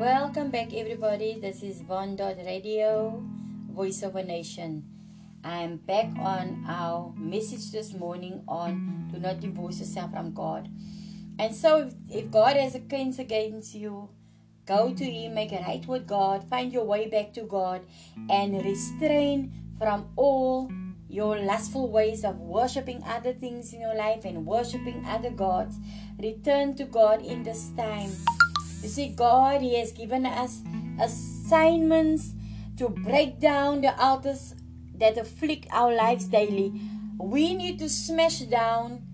Welcome back, everybody. This is Von Dot Radio, Voice of a Nation. I'm back on our message this morning on do not divorce yourself from God. And so, if, if God has a case against you, go to Him, make it right with God, find your way back to God, and restrain from all your lustful ways of worshiping other things in your life and worshiping other gods. Return to God in this time. You see, God, He has given us assignments to break down the altars that afflict our lives daily. We need to smash down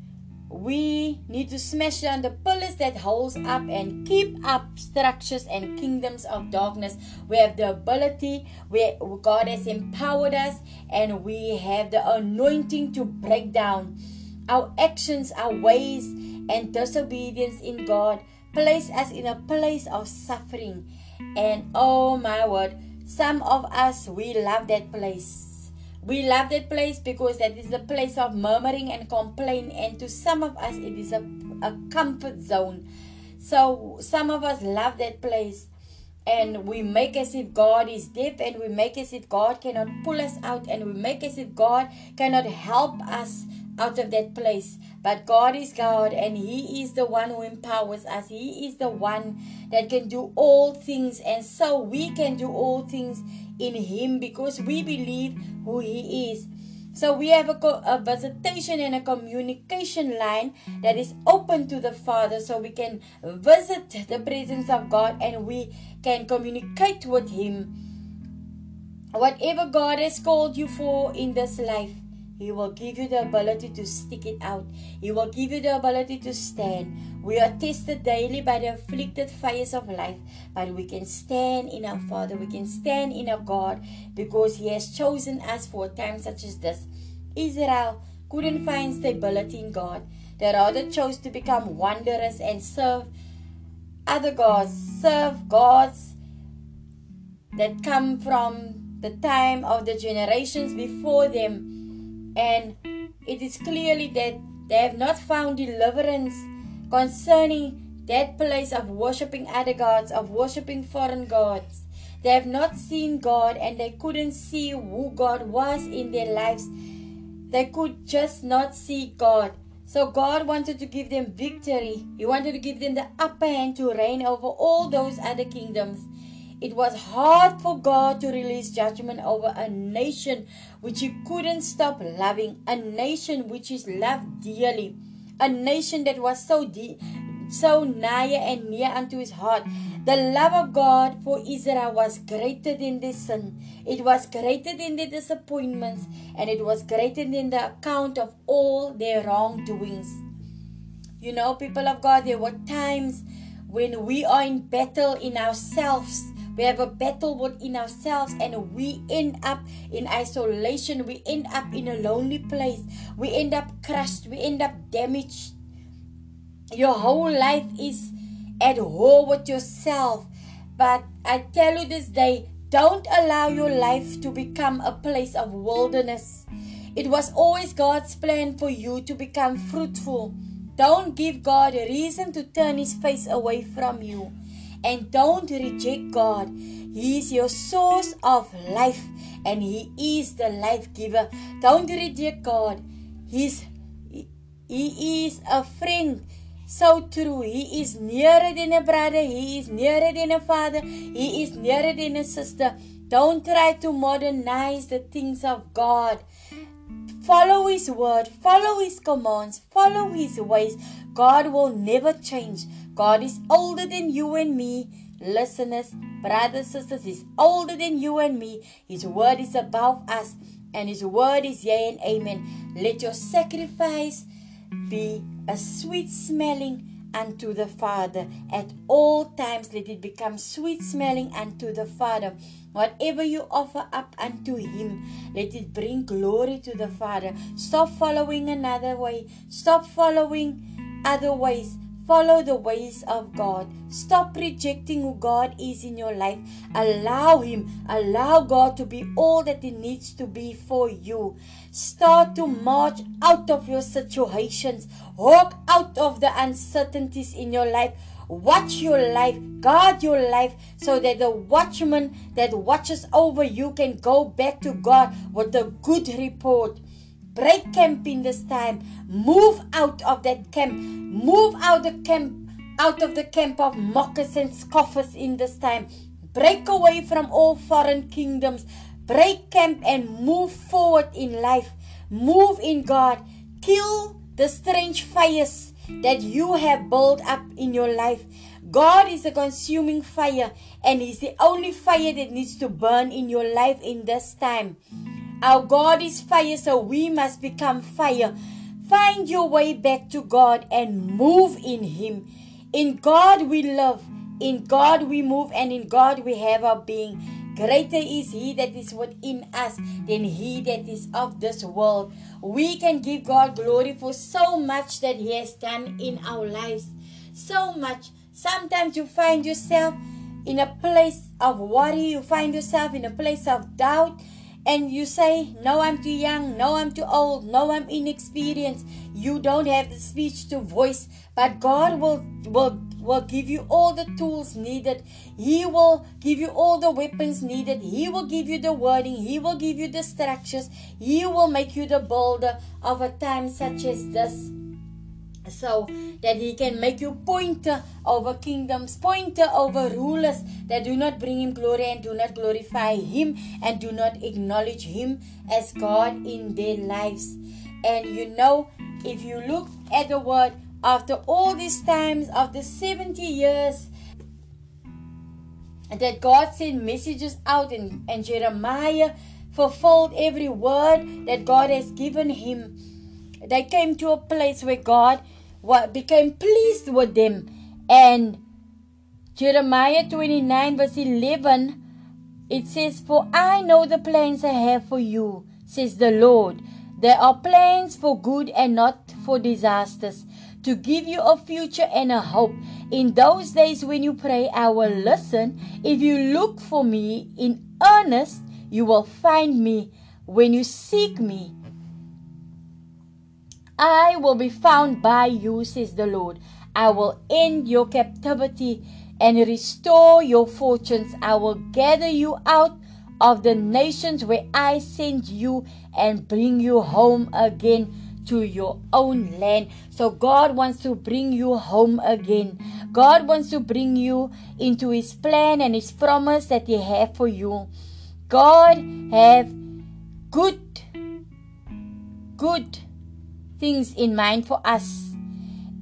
we need to smash down the pillars that holds up and keep up structures and kingdoms of darkness. We have the ability, where God has empowered us, and we have the anointing to break down our actions, our ways, and disobedience in God. Place us in a place of suffering. And oh my word, some of us we love that place we love that place because that is a place of murmuring and complaint, and to some of us, it is a, a comfort zone. So, some of us love that place, and we make as if God is deaf, and we make as if God cannot pull us out, and we make as if God cannot help us out of that place. But God is God, and He is the one who empowers us. He is the one that can do all things, and so we can do all things in Him because we believe who He is. So we have a, a, visitation and a communication line that is open to the Father so we can visit the presence of God and we can communicate with Him. Whatever God has called you for in this life, he will give you the ability to stick it out. He will give you the ability to stand. We are tested daily by the afflicted fires of life, but we can stand in our Father. We can stand in our God because He has chosen us for a time such as this. Israel couldn't find stability in God. They rather chose to become wanderers and serve other gods, serve gods that come from the time of the generations before them and it is clearly that they have not found deliverance concerning that place of worshipping other gods, of worshipping foreign gods. They have not seen God and they couldn't see who God was in their lives. They could just not see God. So God wanted to give them victory. He wanted to give them the upper hand to reign over all those other kingdoms. It was hard for God to release judgment over a nation which He couldn't stop loving, a nation which is loved dearly, a nation that was so deep, so nigh and near unto His heart. The love of God for Israel was greater than their sin. It was greater than their disappointments, and it was greater than the account of all their wrongdoings. You know, people of God, there were times when we are in battle in ourselves we have a battle within ourselves and we end up in isolation. We end up in a lonely place. We end up crushed. We end up damaged. Your whole life is at war with yourself. But I tell you this day, don't allow your life to become a place of wilderness. It was always God's plan for you to become fruitful. Don't give God a reason to turn his face away from you. And don't reject God. He is your source of life and He is the life giver. Don't reject God. He's, he is a friend. So true. He is nearer than a brother. He is nearer than a father. He is nearer than a sister. Don't try to modernize the things of God. Follow His word, follow His commands, follow His ways. God will never change. God is older than you and me. Listeners, brothers, sisters, He's older than you and me. His word is above us, and His word is yea and amen. Let your sacrifice be a sweet smelling unto the Father. At all times, let it become sweet smelling unto the Father. Whatever you offer up unto Him, let it bring glory to the Father. Stop following another way, stop following other ways Follow the ways of God. Stop rejecting who God is in your life. Allow Him, allow God to be all that He needs to be for you. Start to march out of your situations. Walk out of the uncertainties in your life. Watch your life, guard your life, so that the watchman that watches over you can go back to God with a good report. Break camp in this time. Move out of that camp. Move out the camp, out of the camp of mockers and scoffers in this time. Break away from all foreign kingdoms. Break camp and move forward in life. Move in God. Kill the strange fires that you have built up in your life. God is a consuming fire, and He's the only fire that needs to burn in your life in this time. Our God is fire, so we must become fire. Find your way back to God and move in Him. In God we live, in God we move, and in God we have our being. Greater is He that is within us than He that is of this world. We can give God glory for so much that He has done in our lives. So much. Sometimes you find yourself in a place of worry, you find yourself in a place of doubt, and you say, No, I'm too young, no, I'm too old, no, I'm inexperienced. You don't have the speech to voice, but God will, will will give you all the tools needed. He will give you all the weapons needed. He will give you the wording. He will give you the structures. He will make you the builder of a time such as this. So that he can make you pointer over kingdoms, pointer over rulers that do not bring him glory and do not glorify him and do not acknowledge him as God in their lives. And you know, if you look at the word after all these times, after 70 years, that God sent messages out and, and Jeremiah fulfilled every word that God has given him. They came to a place where God became pleased with them. And Jeremiah 29, verse 11, it says, For I know the plans I have for you, says the Lord. There are plans for good and not for disasters to give you a future and a hope. In those days when you pray, I will listen. If you look for me in earnest, you will find me. When you seek me, I will be found by you, says the Lord. I will end your captivity and restore your fortunes. I will gather you out of the nations where I sent you and bring you home again to your own land. So God wants to bring you home again. God wants to bring you into his plan and his promise that he have for you. God have good good things in mind for us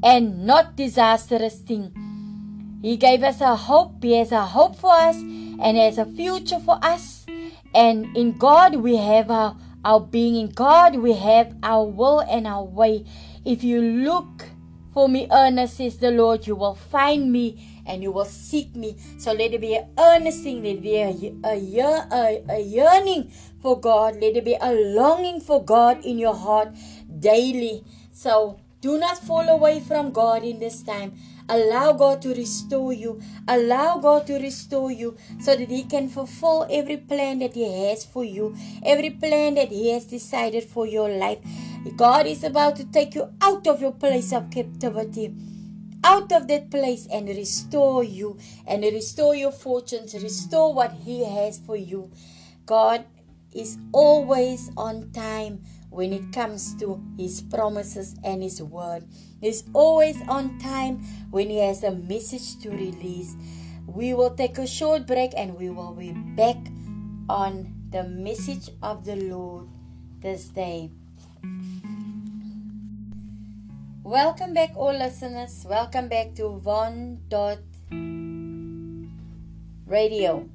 and not disastrous things. He gave us a hope. He has a hope for us and has a future for us. And in God we have a our being in God, we have our will and our way. If you look for me earnest, says the Lord, you will find me and you will seek me. So let it be an earnest thing, let it be a, a, a, a yearning for God, let it be a longing for God in your heart daily. So do not fall away from God in this time. Allow God to restore you. Allow God to restore you so that He can fulfill every plan that He has for you, every plan that He has decided for your life. God is about to take you out of your place of captivity out of that place and restore you and restore your fortunes, restore what He has for you. God is always on time when it comes to His promises and His word. He's always on time when He has a message to release. We will take a short break and we will be back on the message of the Lord this day. Welcome back, all listeners. Welcome back to Von Dot Radio.